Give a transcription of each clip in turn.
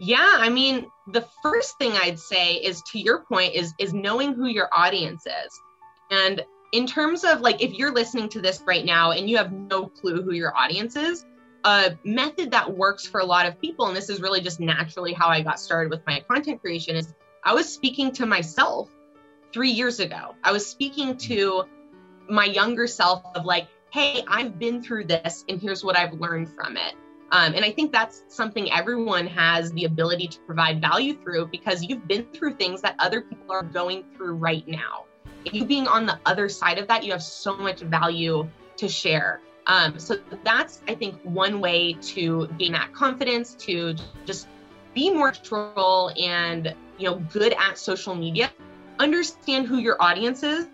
Yeah, I mean, the first thing I'd say is to your point is is knowing who your audience is. And in terms of like if you're listening to this right now and you have no clue who your audience is, a method that works for a lot of people and this is really just naturally how I got started with my content creation is I was speaking to myself 3 years ago. I was speaking to my younger self of like, "Hey, I've been through this and here's what I've learned from it." Um, and I think that's something everyone has the ability to provide value through because you've been through things that other people are going through right now. You being on the other side of that, you have so much value to share. Um, so that's, I think, one way to gain that confidence to just be more control and you know good at social media. Understand who your audience is,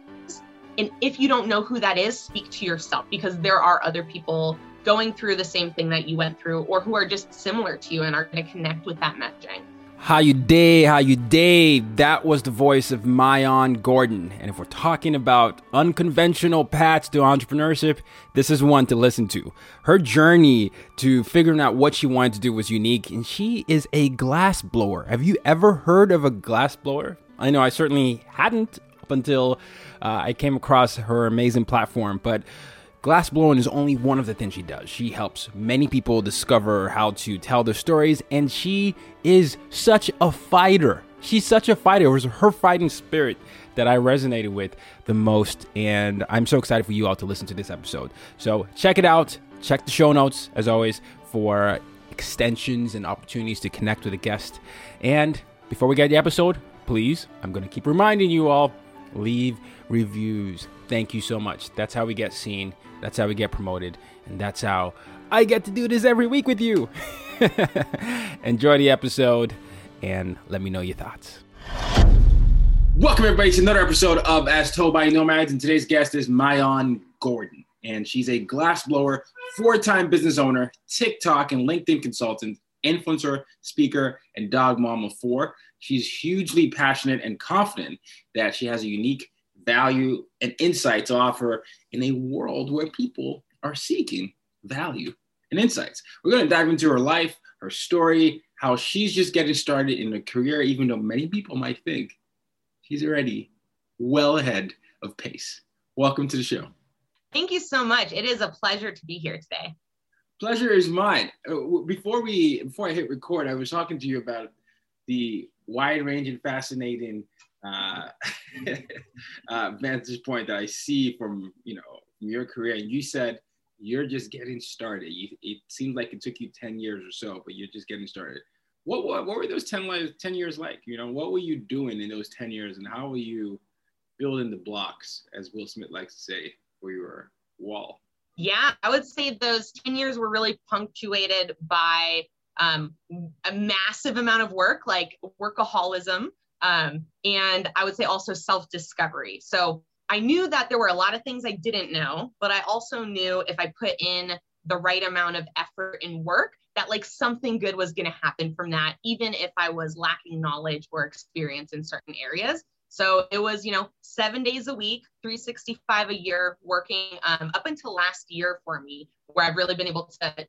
and if you don't know who that is, speak to yourself because there are other people going through the same thing that you went through or who are just similar to you and are going to connect with that messaging. How you day, how you day. That was the voice of Maayan Gordon. And if we're talking about unconventional paths to entrepreneurship, this is one to listen to. Her journey to figuring out what she wanted to do was unique, and she is a glass blower. Have you ever heard of a glass blower? I know I certainly hadn't up until uh, I came across her amazing platform, but Glassblowing is only one of the things she does. She helps many people discover how to tell their stories, and she is such a fighter. She's such a fighter. It was her fighting spirit that I resonated with the most, and I'm so excited for you all to listen to this episode. So check it out. Check the show notes, as always, for extensions and opportunities to connect with a guest. And before we get the episode, please, I'm going to keep reminding you all leave reviews. Thank you so much. That's how we get seen that's how we get promoted. And that's how I get to do this every week with you. Enjoy the episode and let me know your thoughts. Welcome, everybody, to another episode of As Told by Nomads. And today's guest is Maayan Gordon. And she's a glassblower, four time business owner, TikTok and LinkedIn consultant, influencer, speaker, and dog mom of four. She's hugely passionate and confident that she has a unique value and insight to offer in a world where people are seeking value and insights. We're going to dive into her life, her story, how she's just getting started in a career, even though many people might think she's already well ahead of pace. Welcome to the show. Thank you so much. It is a pleasure to be here today. Pleasure is mine. Uh, before we before I hit record, I was talking to you about the wide range and fascinating uh, uh, vantage point that I see from you know from your career. And you said you're just getting started. You, it seems like it took you ten years or so, but you're just getting started. What what, what were those 10, 10 years like? You know, what were you doing in those ten years, and how were you building the blocks, as Will Smith likes to say, for your wall? Yeah, I would say those 10 years were really punctuated by um, a massive amount of work, like workaholism, um, and I would say also self discovery. So I knew that there were a lot of things I didn't know, but I also knew if I put in the right amount of effort and work, that like something good was going to happen from that, even if I was lacking knowledge or experience in certain areas. So it was, you know, seven days a week, 365 a year, working um, up until last year for me, where I've really been able to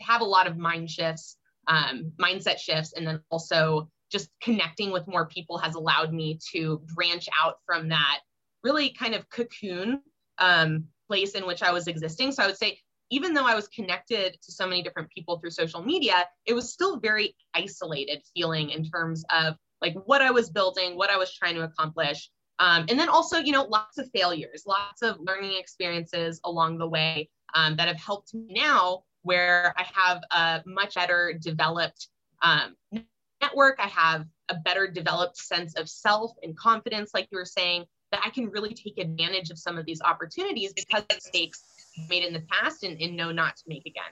have a lot of mind shifts, um, mindset shifts, and then also just connecting with more people has allowed me to branch out from that really kind of cocoon um, place in which I was existing. So I would say even though I was connected to so many different people through social media, it was still very isolated feeling in terms of like what I was building, what I was trying to accomplish. Um, and then also, you know, lots of failures, lots of learning experiences along the way um, that have helped me now where I have a much better developed um, network. I have a better developed sense of self and confidence, like you were saying, that I can really take advantage of some of these opportunities because of mistakes made in the past and, and know not to make again.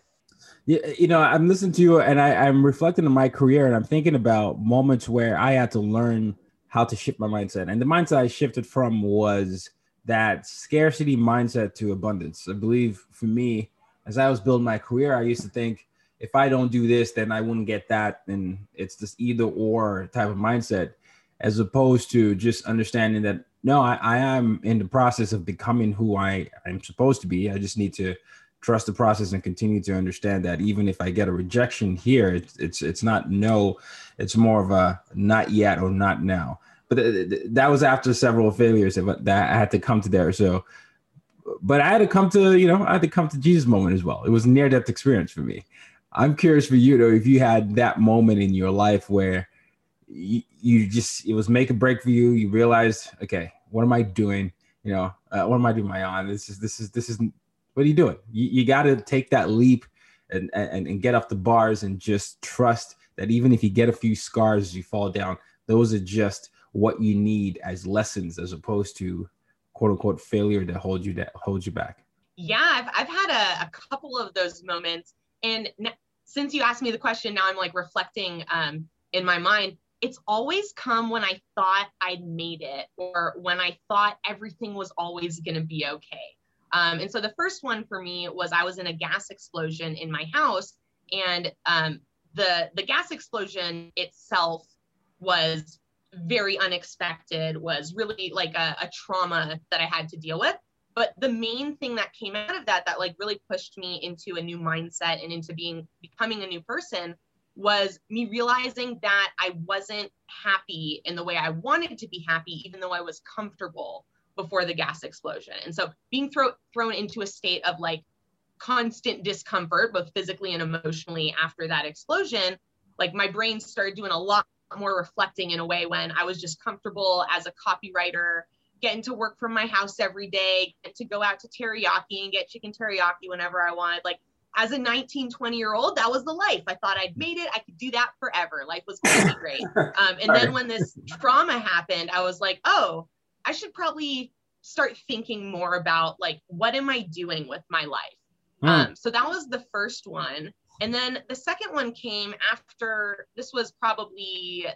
Yeah, uh, you know, I'm listening to you and I, I'm reflecting on my career and I'm thinking about moments where I had to learn how to shift my mindset. And the mindset I shifted from was that scarcity mindset to abundance. I believe for me, as I was building my career, I used to think if I don't do this, then I wouldn't get that. And it's this either or type of mindset, as opposed to just understanding that no, I, I am in the process of becoming who I am supposed to be. I just need to trust the process and continue to understand that even if I get a rejection here, it's it's it's not no, it's more of a not yet or not now. But th- th- that was after several failures that, I had to come to there. So but I had to come to, you know, I had to come to Jesus moment as well. It was near death experience for me. I'm curious for you though, if you had that moment in your life where you, you just, it was make a break for you. You realized, okay, what am I doing? You know, uh, what am I doing my on? This is, this is, this is, what are you doing? You, you got to take that leap and, and, and get off the bars and just trust that even if you get a few scars as you fall down, those are just what you need as lessons as opposed to quote unquote failure that hold you that holds you back? Yeah, I've, I've had a, a couple of those moments. And since you asked me the question, now I'm like reflecting um, in my mind. It's always come when I thought I'd made it or when I thought everything was always going to be okay. Um, and so the first one for me was I was in a gas explosion in my house, and um, the the gas explosion itself was very unexpected, was really like a, a trauma that I had to deal with. But the main thing that came out of that, that like really pushed me into a new mindset and into being becoming a new person was me realizing that I wasn't happy in the way I wanted to be happy, even though I was comfortable before the gas explosion. And so being throw, thrown into a state of like constant discomfort, both physically and emotionally after that explosion, like my brain started doing a lot more reflecting in a way when I was just comfortable as a copywriter, getting to work from my house every day, to go out to teriyaki and get chicken teriyaki whenever I wanted. Like as a 19, 20 year old, that was the life. I thought I'd made it. I could do that forever. Life was going to be great. Um, and then when this trauma happened, I was like, oh, I should probably start thinking more about like, what am I doing with my life? Mm. Um, so that was the first one. And then the second one came after this was probably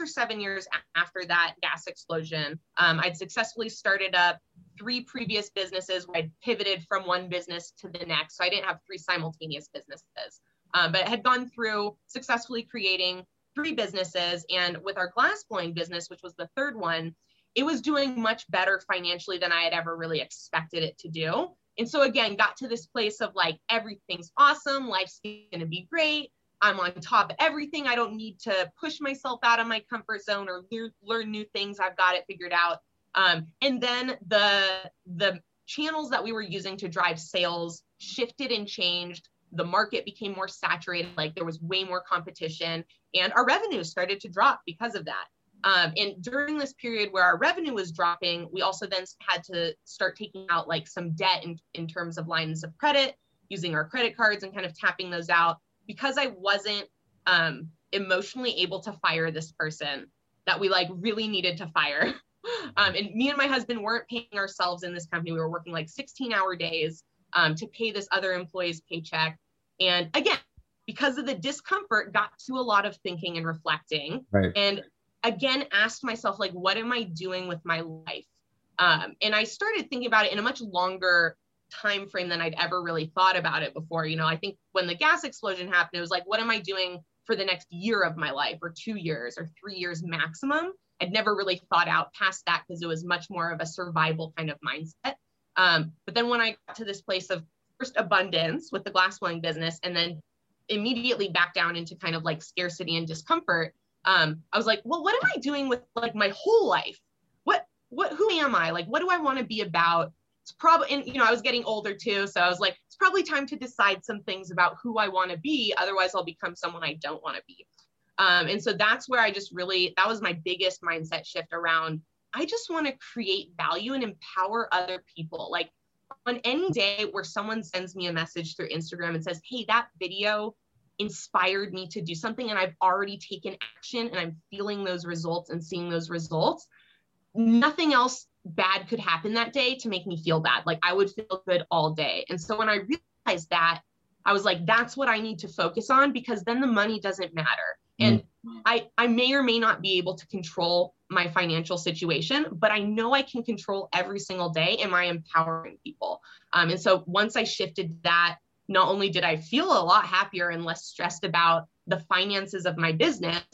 or seven years after that gas explosion. Um, I'd successfully started up three previous businesses where I'd pivoted from one business to the next. So I didn't have three simultaneous businesses, um, but had gone through successfully creating three businesses. And with our glass blowing business, which was the third one, it was doing much better financially than I had ever really expected it to do. And so again, got to this place of like everything's awesome, life's gonna be great. I'm on top of everything. I don't need to push myself out of my comfort zone or le- learn new things. I've got it figured out. Um, and then the the channels that we were using to drive sales shifted and changed. The market became more saturated, like there was way more competition, and our revenue started to drop because of that. Um, and during this period where our revenue was dropping, we also then had to start taking out like some debt in, in terms of lines of credit, using our credit cards and kind of tapping those out because I wasn't um, emotionally able to fire this person that we like really needed to fire. um, and me and my husband weren't paying ourselves in this company. We were working like 16 hour days um, to pay this other employee's paycheck. And again, because of the discomfort, got to a lot of thinking and reflecting. Right. And again asked myself like what am i doing with my life um, and i started thinking about it in a much longer time frame than i'd ever really thought about it before you know i think when the gas explosion happened it was like what am i doing for the next year of my life or two years or three years maximum i'd never really thought out past that because it was much more of a survival kind of mindset um, but then when i got to this place of first abundance with the glass blowing business and then immediately back down into kind of like scarcity and discomfort um, I was like, well, what am I doing with like my whole life? What, what, who am I? Like, what do I want to be about? It's probably, and you know, I was getting older too. So I was like, it's probably time to decide some things about who I want to be. Otherwise, I'll become someone I don't want to be. Um, and so that's where I just really, that was my biggest mindset shift around. I just want to create value and empower other people. Like on any day where someone sends me a message through Instagram and says, Hey, that video inspired me to do something and I've already taken action and I'm feeling those results and seeing those results, nothing else bad could happen that day to make me feel bad. Like I would feel good all day. And so when I realized that, I was like, that's what I need to focus on because then the money doesn't matter. And mm-hmm. I, I may or may not be able to control my financial situation, but I know I can control every single day. Am I empowering people? Um, and so once I shifted that, not only did I feel a lot happier and less stressed about the finances of my business,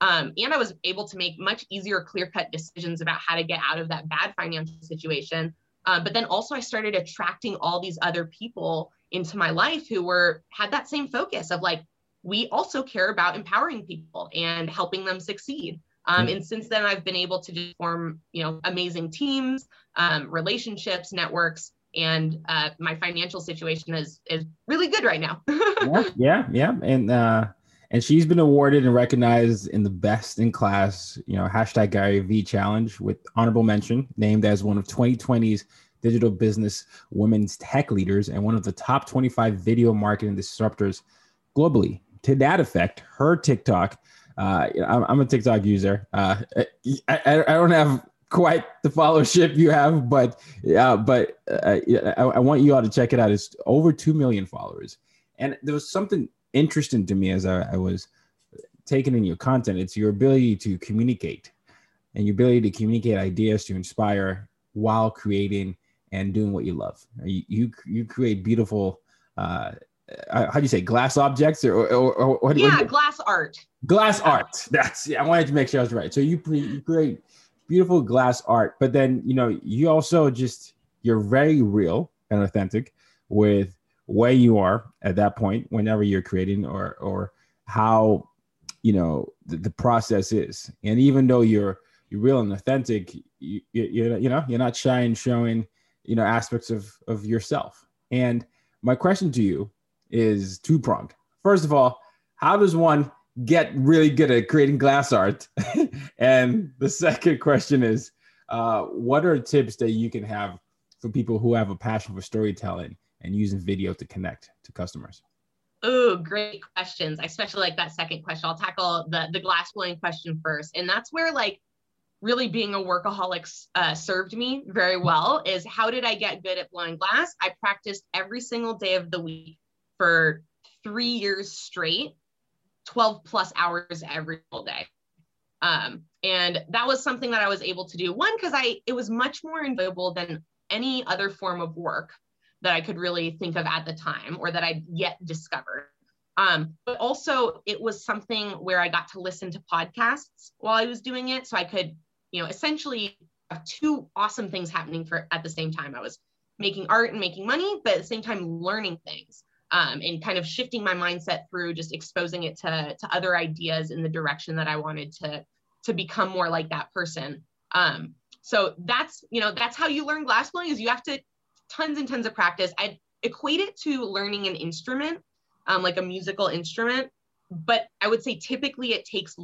um, and I was able to make much easier, clear cut decisions about how to get out of that bad financial situation. Uh, but then also, I started attracting all these other people into my life who were had that same focus of like, we also care about empowering people and helping them succeed. Um, and since then, I've been able to just form, you know, amazing teams, um, relationships, networks, and uh, my financial situation is is really good right now. yeah, yeah, yeah, and uh, and she's been awarded and recognized in the best in class, you know, hashtag Gary V challenge with honorable mention, named as one of 2020's digital business women's tech leaders and one of the top 25 video marketing disruptors globally. To that effect, her TikTok uh, I'm, a TikTok user. Uh, I, I, I, don't have quite the followership you have, but uh, but uh, I, I, want you all to check it out. It's over two million followers, and there was something interesting to me as I, I was taking in your content. It's your ability to communicate, and your ability to communicate ideas to inspire while creating and doing what you love. You you, you create beautiful. Uh, uh, how do you say glass objects or, or, or what? Yeah, what glass art. Glass art. That's yeah. I wanted to make sure I was right. So you, pre, you create beautiful glass art, but then you know you also just you're very real and authentic with where you are at that point whenever you're creating or or how you know the, the process is. And even though you're you're real and authentic, you, you you know you're not shy in showing you know aspects of of yourself. And my question to you is two pronged. First of all, how does one get really good at creating glass art? and the second question is, uh, what are tips that you can have for people who have a passion for storytelling and using video to connect to customers? Oh, great questions. I especially like that second question. I'll tackle the the glass blowing question first, and that's where like really being a workaholic uh, served me very well. Is how did I get good at blowing glass? I practiced every single day of the week for three years straight, 12 plus hours every single day. Um, and that was something that I was able to do. One, because I it was much more enjoyable than any other form of work that I could really think of at the time or that I'd yet discovered. Um, but also it was something where I got to listen to podcasts while I was doing it. So I could, you know, essentially have two awesome things happening for at the same time. I was making art and making money, but at the same time learning things um, and kind of shifting my mindset through just exposing it to, to other ideas in the direction that I wanted to, to become more like that person. Um, so that's, you know, that's how you learn glass blowing is you have to tons and tons of practice. I equate it to learning an instrument, um, like a musical instrument, but I would say typically it takes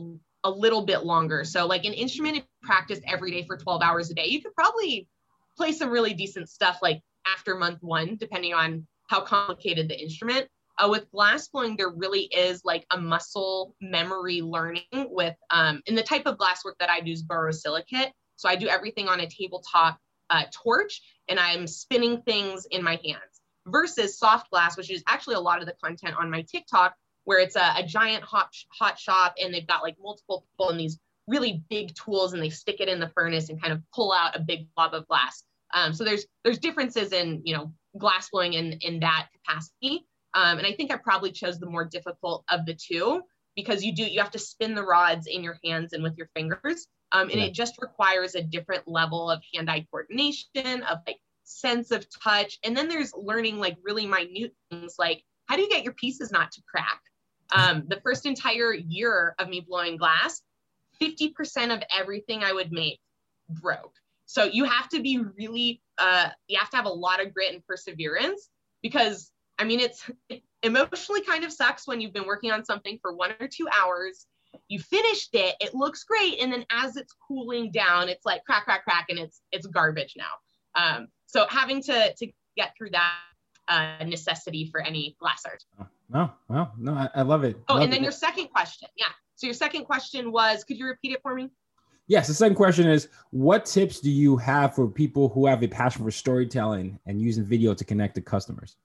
a little bit longer. So like an instrument, if you practice every day for 12 hours a day, you could probably play some really decent stuff like after month one, depending on how complicated the instrument. Uh, with glass blowing, there really is like a muscle memory learning with, um, in the type of glass work that I do is borosilicate. So I do everything on a tabletop uh, torch and I'm spinning things in my hands versus soft glass, which is actually a lot of the content on my TikTok where it's a, a giant hot, hot shop and they've got like multiple people and these really big tools and they stick it in the furnace and kind of pull out a big blob of glass. Um, so there's there's differences in you know glass blowing in in that capacity. Um, and I think I probably chose the more difficult of the two because you do you have to spin the rods in your hands and with your fingers. Um, and yeah. it just requires a different level of hand-eye coordination, of like sense of touch. And then there's learning like really minute things like how do you get your pieces not to crack? Um, the first entire year of me blowing glass, 50% of everything I would make broke so you have to be really, uh, you have to have a lot of grit and perseverance because I mean, it's it emotionally kind of sucks when you've been working on something for one or two hours. You finished it, it looks great, and then as it's cooling down, it's like crack, crack, crack, and it's it's garbage now. Um, so having to to get through that uh, necessity for any glass art. No, well, no, I, I love it. Oh, love and then it. your second question, yeah. So your second question was, could you repeat it for me? Yes, the second question is what tips do you have for people who have a passion for storytelling and using video to connect to customers?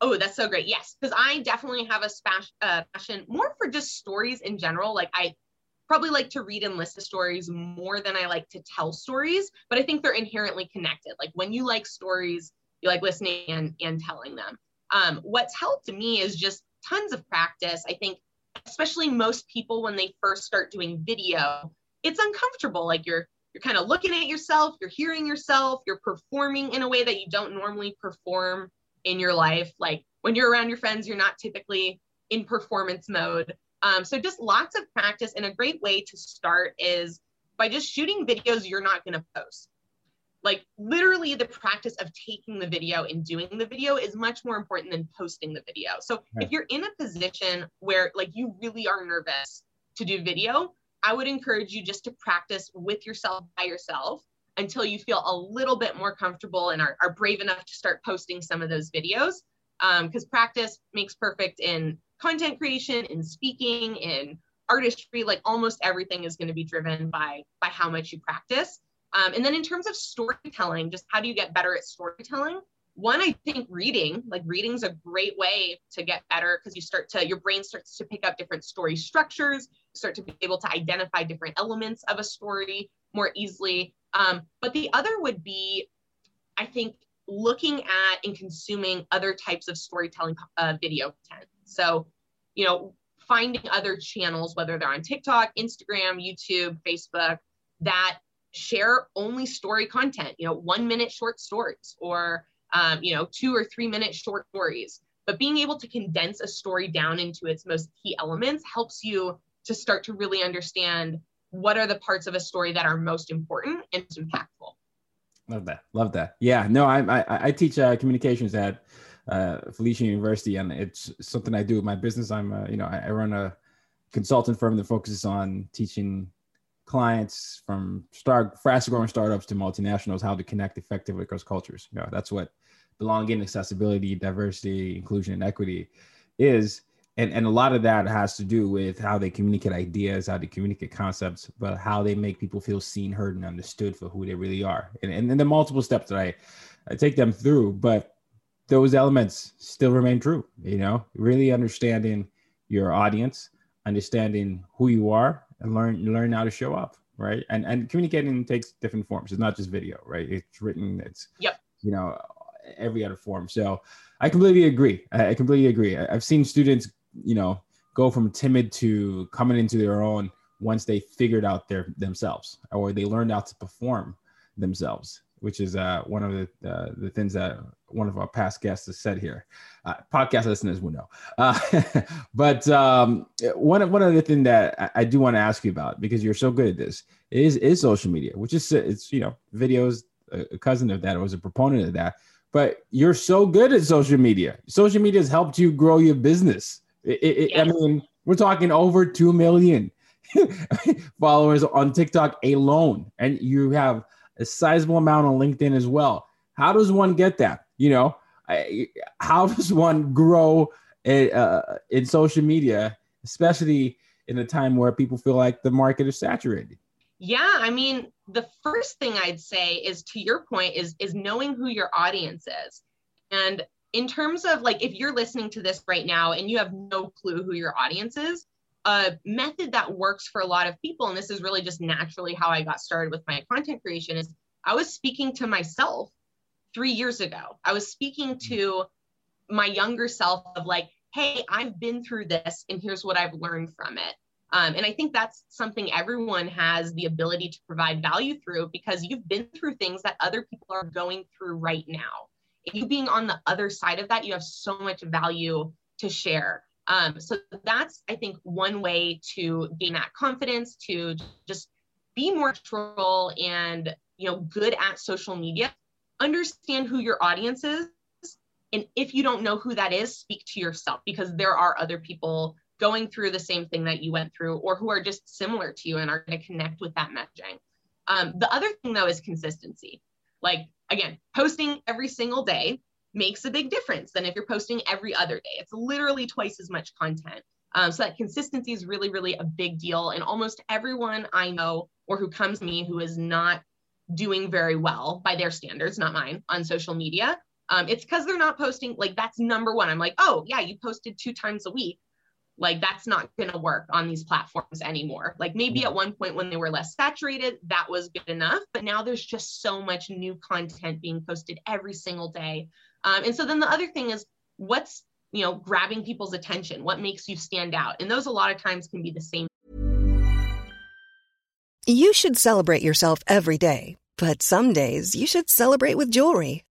Oh, that's so great. Yes, because I definitely have a spa- uh, passion more for just stories in general. Like I probably like to read and listen to stories more than I like to tell stories, but I think they're inherently connected. Like when you like stories, you like listening and, and telling them. Um, what's helped me is just tons of practice. I think, especially most people when they first start doing video, it's uncomfortable. Like you're you're kind of looking at yourself, you're hearing yourself, you're performing in a way that you don't normally perform in your life. Like when you're around your friends, you're not typically in performance mode. Um, so just lots of practice. And a great way to start is by just shooting videos you're not going to post. Like literally the practice of taking the video and doing the video is much more important than posting the video. So Right. if you're in a position where like you really are nervous to do video, I would encourage you just to practice with yourself by yourself until you feel a little bit more comfortable and are, are brave enough to start posting some of those videos. Because practice makes perfect in content creation, in speaking, in artistry. Like almost everything is going to be driven by by how much you practice. Um, and then in terms of storytelling, just how do you get better at storytelling? One, I think reading, like reading's a great way to get better because you start to, your brain starts to pick up different story structures, start to be able to identify different elements of a story more easily. Um, but the other would be, I think, looking at and consuming other types of storytelling uh, video content. So, you know, finding other channels, whether they're on TikTok, Instagram, YouTube, Facebook, that share only story content, you know, one minute short stories or, um, you know, two or three minute short stories. But being able to condense a story down into its most key elements helps you to start to really understand what are the parts of a story that are most important and most impactful. Love that. Love that. Yeah. No, I I, I teach uh, communications at uh, Felicia University, and it's something I do with my business. I'm uh, you know I, I run a consultant firm that focuses on teaching clients from start fast growing startups to multinationals how to connect effectively across cultures. You know that's what belonging, accessibility, diversity, inclusion, and equity is. And, and a lot of that has to do with how they communicate ideas, how they communicate concepts, but how they make people feel seen, heard, and understood for who they really are. And, and then the multiple steps that I, I take them through, but those elements still remain true. You know, really understanding your audience, understanding who you are, and learn learn how to show up, right? And and communicating takes different forms. It's not just video, right? It's written. It's Yep. You know, every other form. So I completely agree. I completely agree. I've seen students, you know, go from timid to coming into their own once they figured out their themselves or they learned how to perform themselves which is uh, one of the uh, the things that one of our past guests has said here. Uh, podcast listeners will know. Uh, but um, one one other thing that I, I do want to ask you about because you're so good at this is is social media, which is it's you know videos. A, cousin of that was a proponent of that. But you're so good at social media. Social media has helped you grow your business. It, it, Yes. I mean, we're talking over two million followers on TikTok alone, and you have a sizable amount on LinkedIn as well. How does one get that? You know, I, how does one grow in, uh, in social media, especially in a time where people feel like the market is saturated? Yeah, I mean, the first thing I'd say is to your point is is knowing who your audience is. And in terms of like if you're listening to this right now and you have no clue who your audience is, a method that works for a lot of people and this is really just naturally how I got started with my content creation is I was speaking to myself 3 years ago. I was speaking to my younger self of like, "Hey, I've been through this and here's what I've learned from it." Um, and I think that's something everyone has the ability to provide value through because you've been through things that other people are going through right now. You being on the other side of that, you have so much value to share. Um, so that's, I think, one way to gain that confidence, to just be more troll and you know good at social media. Understand who your audience is and if you don't know who that is speak to yourself because there are other people going through the same thing that you went through or who are just similar to you and are going to connect with that messaging. Um, the other thing though is consistency. Like again posting every single day makes a big difference than if you're posting every other day it's literally twice as much content um, so that consistency is really really a big deal and almost everyone i know or who comes to me who is not doing very well by their standards, not mine, on social media. Um, it's because they're not posting. Like that's number one. I'm like, oh yeah, you posted two times a week. Like that's not going to work on these platforms anymore. Like maybe at one point when they were less saturated, that was good enough. But now there's just so much new content being posted every single day. Um, and so then the other thing is what's you know grabbing people's attention what makes you stand out and those a lot of times can be the same You should celebrate yourself every day, but some days you should celebrate with jewelry.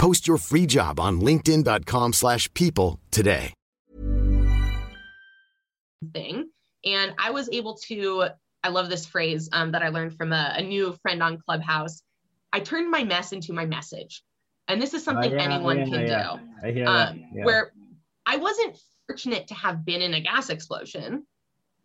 Post your free job on linkedin.com/people slash people today. thing. And I was able to, I love this phrase um, that I learned from a, a new friend on Clubhouse. I turned my mess into my message. And this is something Oh, yeah, anyone yeah, can yeah. do. I hear. Um, Yeah. Where I wasn't fortunate to have been in a gas explosion,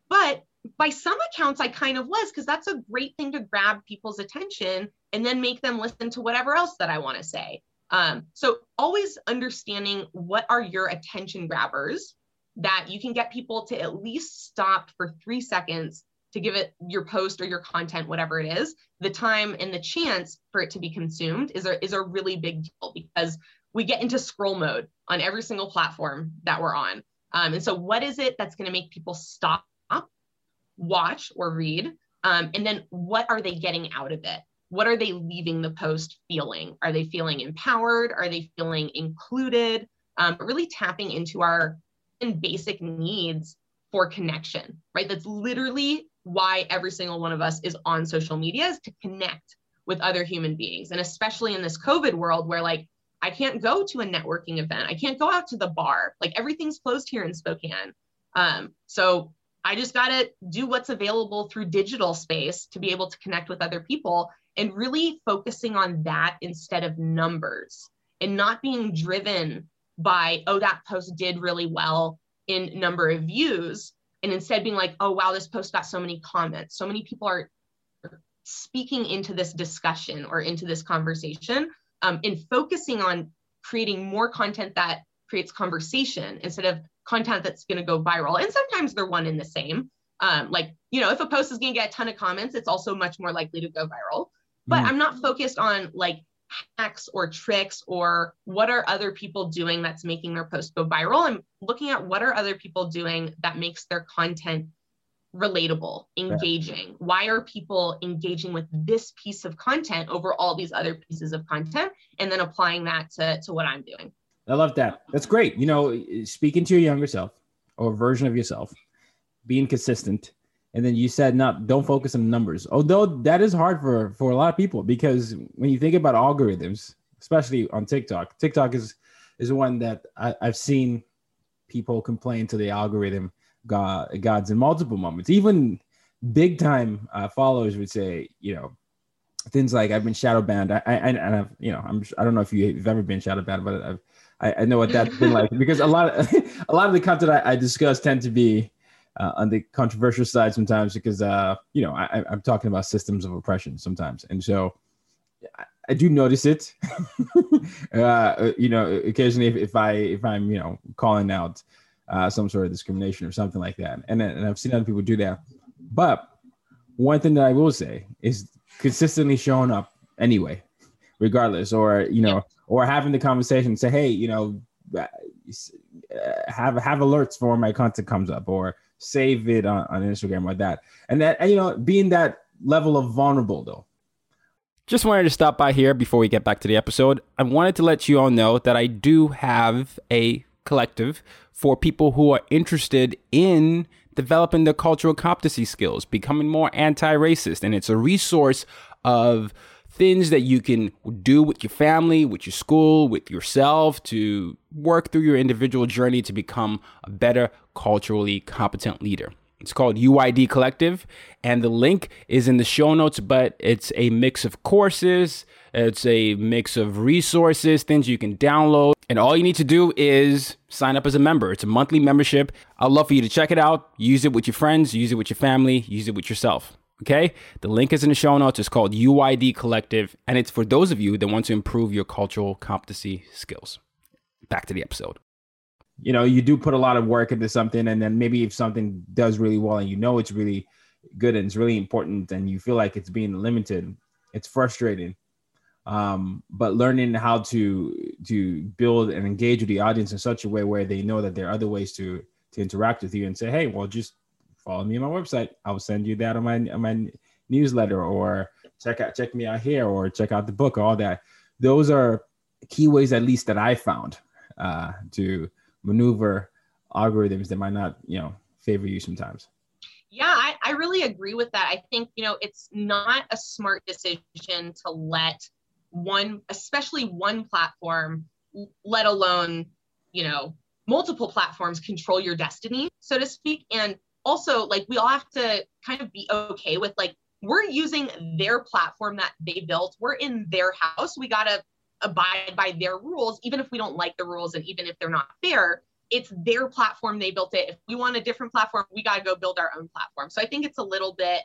but by some accounts, I kind of was because that's a great thing to grab people's attention and then make them listen to whatever else that I want to say. Um, so always understanding what are your attention grabbers that you can get people to at least stop for three seconds to give it your post or your content, whatever it is, the time and the chance for it to be consumed is a, is a really big deal because we get into scroll mode on every single platform that we're on. Um, and so, what is it that's going to make people stop, watch, or read? Um, and then, what are they getting out of it? What are they leaving the post feeling? Are they feeling empowered? Are they feeling included? Um, really tapping into our basic needs for connection, right? That's literally why every single one of us is on social media is to connect with other human beings. And especially in this COVID world where like I can't go to a networking event. I can't go out to the bar. Like everything's closed here in Spokane. Um, so I just got to do what's available through digital space to be able to connect with other people and really focusing on that instead of numbers and not being driven by, oh, that post did really well in number of views. And instead being like, oh, wow, this post got so many comments. So many people are speaking into this discussion or into this conversation um, and focusing on creating more content that creates conversation instead of content that's going to go viral. And sometimes they're one and the same. Um, like, you know, if a post is going to get a ton of comments, it's also much more likely to go viral. But Mm. I'm not focused on like hacks or tricks or what are other people doing that's making their post go viral. I'm looking at what are other people doing that makes their content relatable, engaging. Why are people engaging with this piece of content over all these other pieces of content? And then applying that to, to what I'm doing. I love that. That's great. You know, speaking to your younger self or version of yourself, being consistent. And then you said, not don't focus on numbers. Although that is hard for for a lot of people because when you think about algorithms, especially on TikTok, TikTok is is one that I, I've seen people complain to the algorithm god, gods in multiple moments. Even big time uh, followers would say, you know, things like I've been shadow banned. I, I and I've, you know, I'm I don't know if you've ever been shadow banned, but I've I, I know what that's been like because a lot of a lot of the content I, I discuss tend to be uh, on the controversial side sometimes because uh, you know I, I'm talking about systems of oppression sometimes, and so I, I do notice it. uh, you know, occasionally if, if I if I'm you know calling out uh, some sort of discrimination or something like that. And, and I've seen other people do that. But one thing that I will say is consistently showing up anyway, regardless, or you know, or having the conversation, say, hey, you know, uh, have have alerts for when my content comes up, or save it on, on Instagram or that, and that and, you know, being that level of vulnerable though. Just wanted to stop by here before we get back to the episode. I wanted to let you all know that I do have a collective for people who are interested in developing their cultural competency skills, becoming more anti racist. And it's a resource of things that you can do with your family, with your school, with yourself to work through your individual journey to become a better culturally competent leader. It's called UID Collective, and the link is in the show notes, but it's a mix of courses, it's a mix of resources, things you can download. And all you need to do is sign up as a member. It's a monthly membership. I'd love for you to check it out, use it with your friends, use it with your family, use it with yourself. Okay? The link is in the show notes. It's called UID Collective, and it's for those of you that want to improve your cultural competency skills. Back to the episode you know you do put a lot of work into something and then maybe if something does really well and you know it's really good and it's really important and you feel like it's being limited it's frustrating um, but learning how to to build and engage with the audience in such a way where they know that there are other ways to to interact with you and say hey well just follow me on my website i'll send you that on my on my newsletter or check out check me out here or check out the book all that those are key ways at least that i found uh, to maneuver algorithms that might not, you know, favor you sometimes. Yeah, I, I really agree with that. I think, you know, it's not a smart decision to let one, especially one platform, let alone, you know, multiple platforms control your destiny, so to speak. And also, like, we all have to kind of be okay with, like, we're using their platform that they built. We're in their house. We got to abide by their rules, even if we don't like the rules and even if they're not fair. It's their platform, they built it. If we want a different platform, we got to go build our own platform. So I think it's a little bit,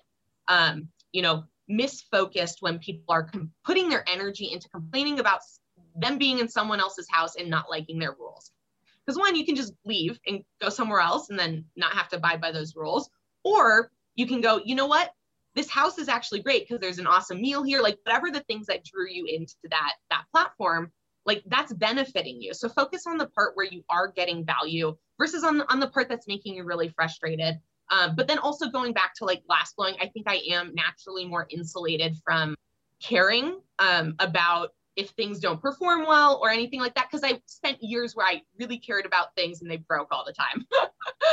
um, you know, misfocused when people are com- putting their energy into complaining about them being in someone else's house and not liking their rules. Because one, you can just leave and go somewhere else and then not have to abide by those rules. Or you can go, you know what? this house is actually great because there's an awesome meal here like whatever the things that drew you into that that platform like that's benefiting you so focus on the part where you are getting value versus on the, on the part that's making you really frustrated um, but then also going back to like glass blowing i think i am naturally more insulated from caring um, about if things don't perform well or anything like that because i spent years where i really cared about things and they broke all the time.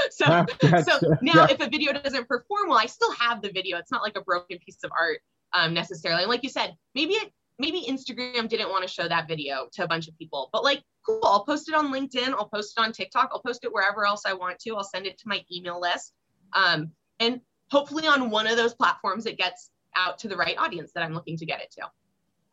So so now yeah. if a video doesn't perform well i still have the video. It's not like a broken piece of art um, necessarily. And like you said maybe it maybe instagram didn't want to show that video to a bunch of people but like cool i'll post it on linkedin i'll post it on tiktok i'll post it wherever else i want to i'll send it to my email list um, and hopefully on one of those platforms it gets out to the right audience that i'm looking to get it to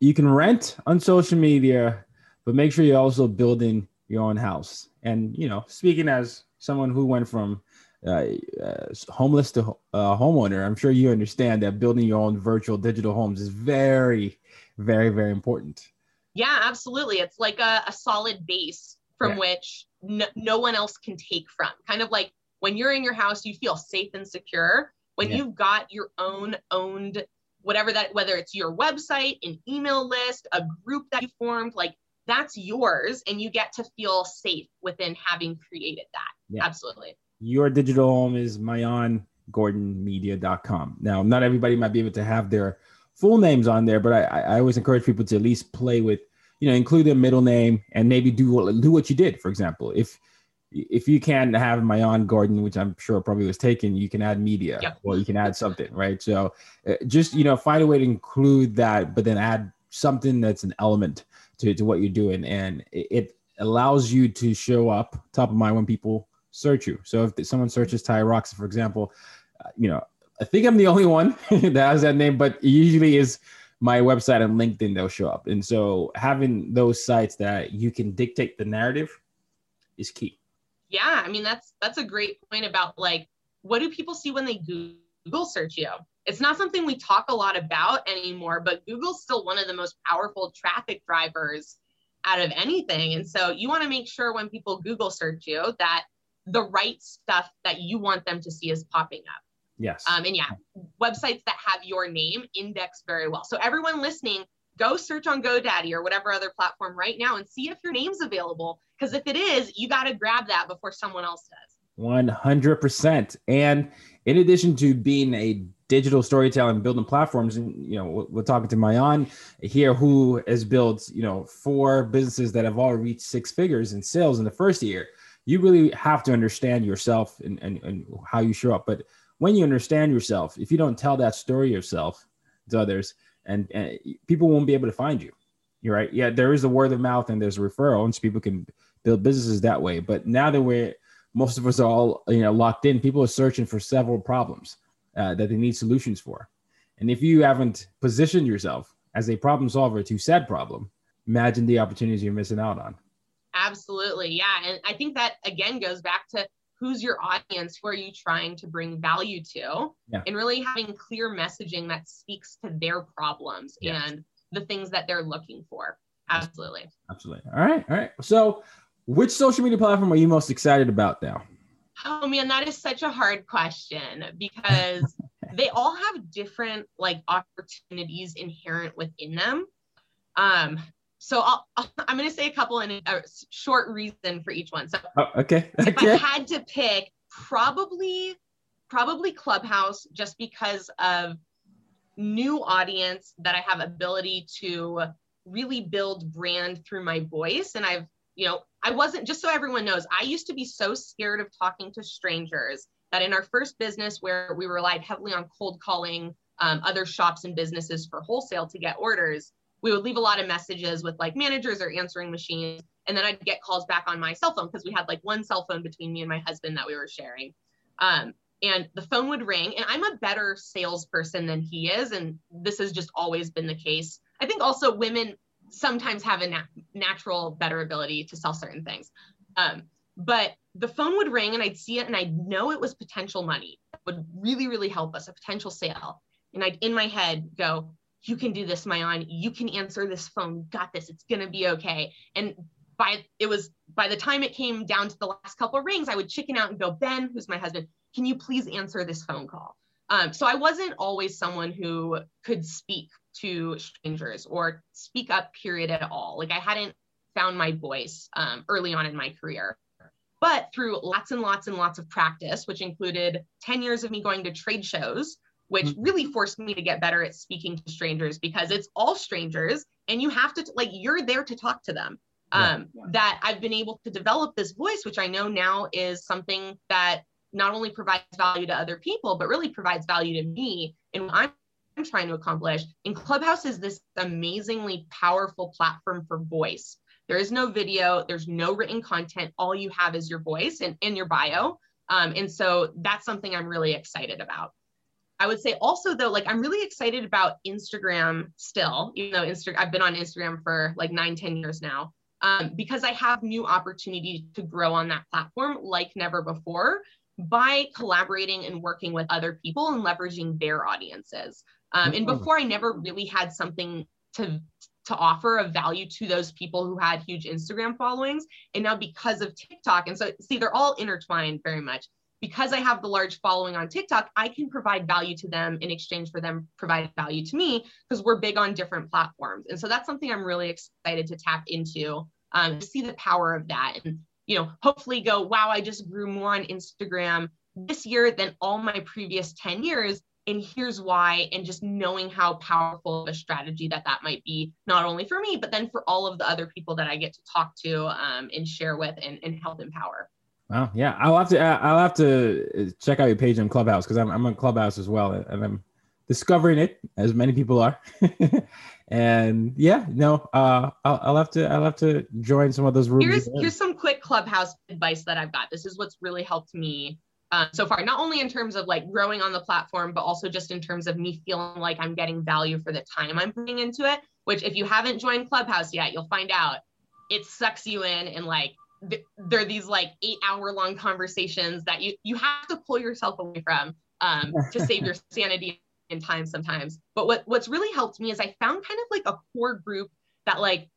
you can rent on social media, but make sure you're also building your own house. And you know, speaking as someone who went from uh, uh, homeless to uh, homeowner, I'm sure you understand that building your own virtual digital homes is very, very, very important. Yeah, absolutely. It's like a, a solid base from yeah. which no, no one else can take from. Kind of like when you're in your house, you feel safe and secure. When yeah. you've got your own owned whatever that whether it's your website an email list a group that you formed like that's yours and you get to feel safe within having created that. Yeah. absolutely. Your digital home is maayangordonmedia.com now not everybody might be able to have their full names on there but I, I always encourage people to at least play with you know include their middle name and maybe do do what you did for example. If if you can have Maayan Gordon, which I'm sure probably was taken, you can add media yep. or you can add something, right? So uh, just, you know, find a way to include that, but then add something that's an element to, to what you're doing. And it, it allows you to show up top of mind when people search you. So if someone searches Ty Rocks, for example, uh, you know, I think I'm the only one that has that name, but usually is my website and LinkedIn, they'll show up. And so having those sites that you can dictate the narrative is key yeah i mean that's that's a great point about like what do people see when they google search you it's not something we talk a lot about anymore but google's still one of the most powerful traffic drivers out of anything and so you want to make sure when people google search you that the right stuff that you want them to see is popping up. Yes. Um, and yeah, websites that have your name index very well. So everyone listening, go search on GoDaddy or whatever other platform right now and see if your name's available. Because if it is, you got to grab that before someone else does. 100%. And in addition to being a digital storytelling building platforms and you know we're, talking to maayan here who has built you know four businesses that have all reached six figures in sales in the first year you really have to understand yourself and, and, and how you show up but when you understand yourself if you don't tell that story yourself to others and, and people won't be able to find you you're right yeah there is a word of mouth and there's referral and so people can build businesses that way but now that we're most of us are all you know locked in people are searching for several problems uh, that they need solutions for. And if you haven't positioned yourself as a problem solver to said problem, imagine the opportunities you're missing out on. Absolutely. Yeah. And I think that again goes back to who's your audience? Who are you trying to bring value to? Yeah. And really having clear messaging that speaks to their problems Yes. and the things that they're looking for. Absolutely. Absolutely. All right. All right. So, which social media platform are you most excited about now? Oh man, that is such a hard question because they all have different like opportunities inherent within them. Um, so I'll, I'm going to say a couple and a short reason for each one. So Oh, okay. if I had to pick, probably probably Clubhouse, just because of new audience that I have ability to really build brand through my voice. And I've, you know, I wasn't just so everyone knows, I used to be so scared of talking to strangers that in our first business where we relied heavily on cold calling um, other shops and businesses for wholesale to get orders, we would leave a lot of messages with like managers or answering machines. And then I'd get calls back on my cell phone because we had like one cell phone between me and my husband that we were sharing. Um, and the phone would ring, and I'm a better salesperson than he is. And this has just always been the case. I think also women sometimes have a nat- natural better ability to sell certain things. Um, but the phone would ring and I'd see it and I'd know it was potential money would really, really help us, a potential sale. And I'd in my head go, you can do this, Maayan. You can answer this phone. Got this. It's gonna be okay. And by it was by the time it came down to the last couple of rings, I would chicken out and go, Ben, who's my husband, can you please answer this phone call? Um, so I wasn't always someone who could speak to strangers or speak up, period, at all. Like I hadn't found my voice um, early on in my career. But through lots and lots and lots of practice, which included 10 years of me going to trade shows, which Mhm. really forced me to get better at speaking to strangers because it's all strangers and you have to, like, you're there to talk to them. Yeah. Um, That I've been able to develop this voice, which I know now is something that not only provides value to other people, but really provides value to me and what I'm I'm trying to accomplish. And Clubhouse is this amazingly powerful platform for voice. There is no video, there's no written content. All you have is your voice and in your bio. Um, and so that's something I'm really excited about. I would say also though, like I'm really excited about Instagram still, even though Insta- I've been on Instagram for like nine, 10 years now, um, because I have new opportunity to grow on that platform like never before by collaborating and working with other people and leveraging their audiences. Um, and Mhm. before I never really had something to to offer of value to those people who had huge Instagram followings. And now because of TikTok, and so see, they're all intertwined very much. Because I have the large following on TikTok, I can provide value to them in exchange for them providing value to me because we're big on different platforms. And so that's something I'm really excited to tap into um, to see the power of that. And you know, hopefully go, wow, I just grew more on Instagram this year than all my previous 10 years. And here's why. And just knowing how powerful of a strategy that that might be, not only for me, but then for all of the other people that I get to talk to um, and share with and, and help empower. Well, yeah, I'll have to. I'll have to check out your page on Clubhouse because I'm I'm on Clubhouse as well, and I'm discovering it as many people are. and yeah, no, uh, I'll, I'll have to. I'll have to join some of those rooms. Here's again. here's some quick clubhouse advice that I've got. This is what's really helped me uh, so far, not only in terms of like growing on the platform, but also just in terms of me feeling like I'm getting value for the time I'm putting into it. Which, if you haven't joined Clubhouse yet, you'll find out it sucks you in and like th- there are these like eight hour long conversations that you you have to pull yourself away from um, to save your sanity and time sometimes. But what what's really helped me is I found kind of like a core group that like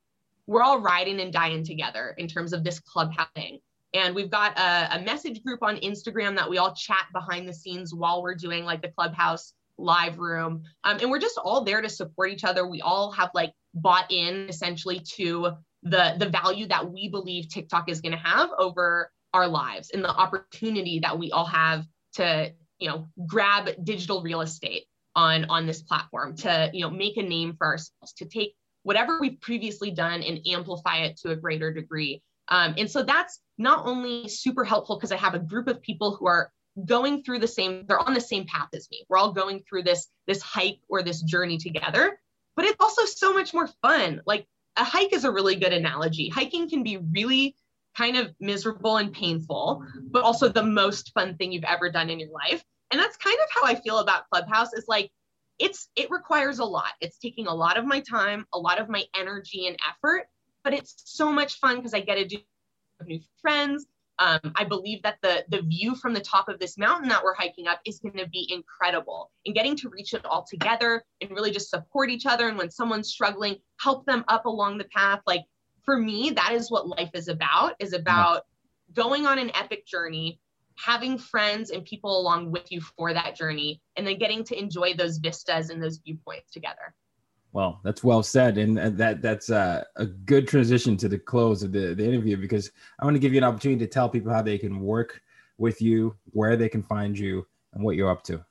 we're all riding and dying together in terms of this clubhouse thing. And we've got a, a, message group on Instagram that we all chat behind the scenes while we're doing like the clubhouse live room. Um, and we're just all there to support each other. We all have like bought in essentially to the the value that we believe TikTok is going to have over our lives and the opportunity that we all have to you know grab digital real estate on on this platform to you know make a name for ourselves to take whatever we've previously done and amplify it to a greater degree. Um, and so that's not only super helpful because i have a group of people who are going through the same they're on the same path as me. We're all going through this this hike or this journey together but it's also so much more fun. Like a hike is a really good analogy. Hiking can be really kind of miserable and painful but also the most fun thing you've ever done in your life. And that's kind of how i feel about clubhouse is like it's it requires a lot. It's taking a lot of my time a lot of my energy and effort but it's so much fun because i get to do new friends um, I believe that the the view from the top of this mountain that we're hiking up is going to be incredible. And getting to reach it all together and really just support each other. And when someone's struggling, help them up along the path. Like for me, that is what life is about. Is about going on an epic journey, having friends and people along with you for that journey, and then getting to enjoy those vistas and those viewpoints together. Well, that's well said, and, that that's uh, a good transition to the close of the, the interview because I want to give you an opportunity to tell people how they can work with you, where they can find you, and what you're up to.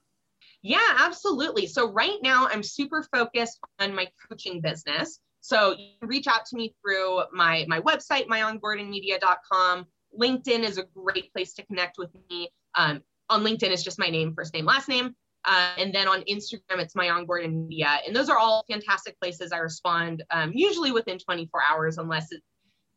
Yeah, absolutely. So right now, I'm super focused on my coaching business. So you can reach out to me through my my website, maayangordonmedia.com. LinkedIn is a great place to connect with me. Um, on LinkedIn, it's just my name, first name, last name. Uh, and then on Instagram, it's Maayan Gordon Media. And those are all fantastic places I respond, um, usually within 24 hours, unless it,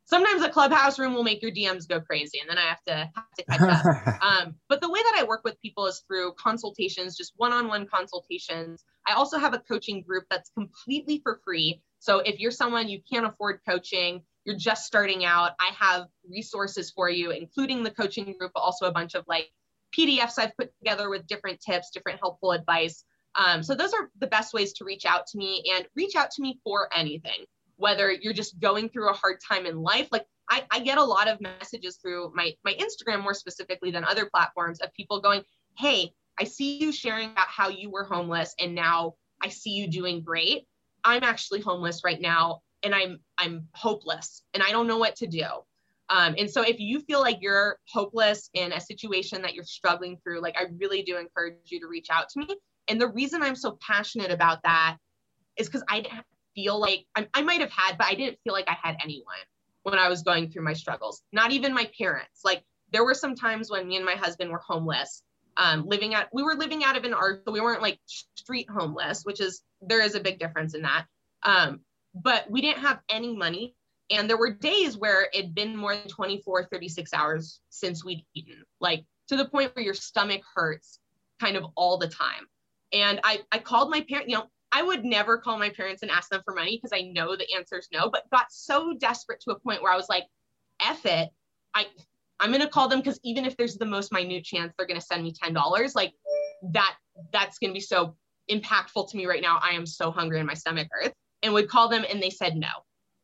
sometimes a clubhouse room will make your DMs go crazy. And then I have to, have to catch up. um, but the way that I work with people is through consultations, just one on one consultations. I also have a coaching group that's completely for free. So if you're someone you can't afford coaching, you're just starting out, I have resources for you, including the coaching group, but also a bunch of like PDFs I've put together with different tips, different helpful advice. Um, so those are the best ways to reach out to me and reach out to me for anything, whether you're just going through a hard time in life. Like I, I get a lot of messages through my, my Instagram more specifically than other platforms of people going, Hey, I see you sharing about how you were homeless and now I see you doing great. I'm actually homeless right now and I'm I'm hopeless and I don't know what to do. Um, and so if you feel like you're hopeless in a situation that you're struggling through, like I really do encourage you to reach out to me. And the reason I'm so passionate about that is because I feel like I, I might have had, but I didn't feel like I had anyone when I was going through my struggles, not even my parents. Like there were some times when me and my husband were homeless, um, living out, we were living out of an art, so we weren't like street homeless, which is, there is a big difference in that. Um, but we didn't have any money and there were days where it'd been more than 24, 36 hours since we'd eaten, like to the point where your stomach hurts kind of all the time. And I, I called my parents, you know, I would never call my parents and ask them for money because I know the answer is no, but got so desperate to a point where I was like, F it. I, I'm going to call them because even if there's the most minute chance they're going to send me $10, like that, that's going to be so impactful to me right now. I am so hungry and my stomach hurts and would call them and they said no.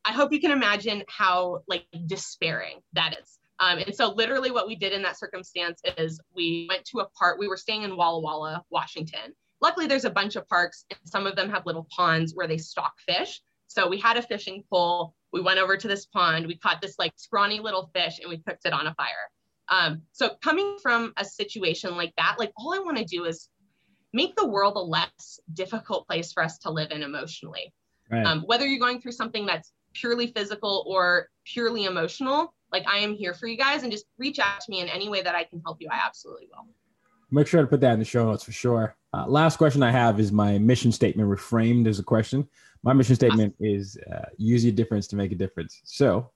I hope you can imagine how like despairing that is. Um, and so literally what we did in that circumstance is we went to a park. We were staying in Walla Walla, Washington. Luckily, there's a bunch of parks, and some of them have little ponds where they stock fish. So we had a fishing pole. We went over to this pond. We caught this like scrawny little fish, and we cooked it on a fire. Um, so coming from a situation like that, like all I want to do is make the world a less difficult place for us to live in emotionally. Right. Um, whether you're going through something that's purely physical or purely emotional, like I am here for you guys and just reach out to me in any way that I can help you. I absolutely will. Make sure to put that in the show notes for sure. Uh, last question I have is my mission statement reframed as a question. My mission statement awesome. is uh, use your difference to make a difference. So,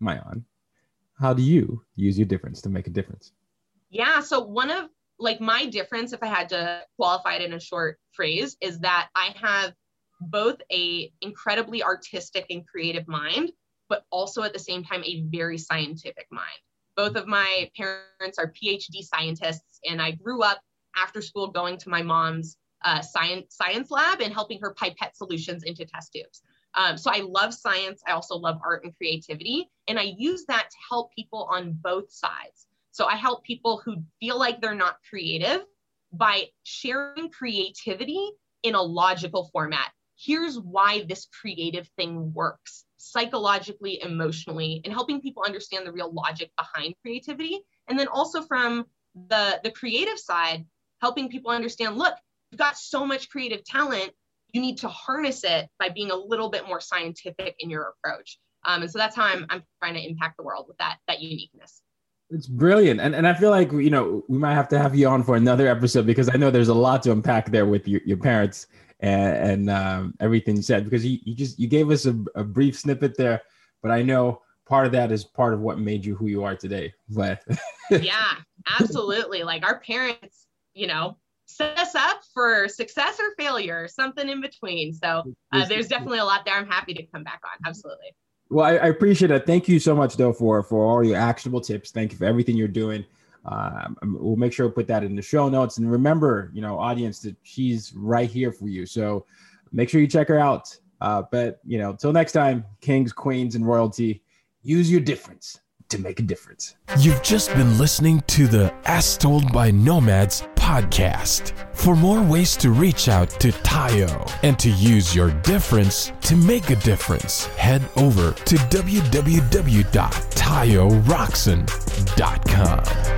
Maayan, how do you use your difference to make a difference? Yeah. So, one of like my difference, if I had to qualify it in a short phrase, is that I have both a incredibly artistic and creative mind, but also at the same time a very scientific mind. Both of my parents are PhD scientists, and I grew up after school going to my mom's uh, science science lab and helping her pipette solutions into test tubes. Um, so I love science. I also love art and creativity. And I use that to help people on both sides. So I help people who feel like they're not creative by sharing creativity in a logical format. Here's why this creative thing works psychologically, emotionally, and helping people understand the real logic behind creativity. And then also from the, the creative side, helping people understand look, you've got so much creative talent you need to harness it by being a little bit more scientific in your approach. Um, and so that's how I'm, I'm trying to impact the world with that, that uniqueness. It's brilliant. And, and I feel like, you know, we might have to have you on for another episode because I know there's a lot to unpack there with your, your parents and, and um, everything you said, because you, you just, you gave us a, a brief snippet there, but I know part of that is part of what made you who you are today. But yeah, absolutely. Like our parents, you know, set us up for success or failure, something in between. So uh, there's definitely a lot there. I'm happy to come back on. Absolutely. Well, I, I, appreciate it. Thank you so much, though, for for all your actionable tips. Thank you for everything you're doing. Uh, we'll make sure we put that in the show notes. And remember, you know, audience, that she's right here for you. So make sure you check her out. Uh, but you know, till next time, kings, queens, and royalty, use your difference to make a difference. You've just been listening to the As Told by Nomads podcast. For more ways to reach out to Tayo and to use your difference to make a difference, head over to www.tayorockson.com.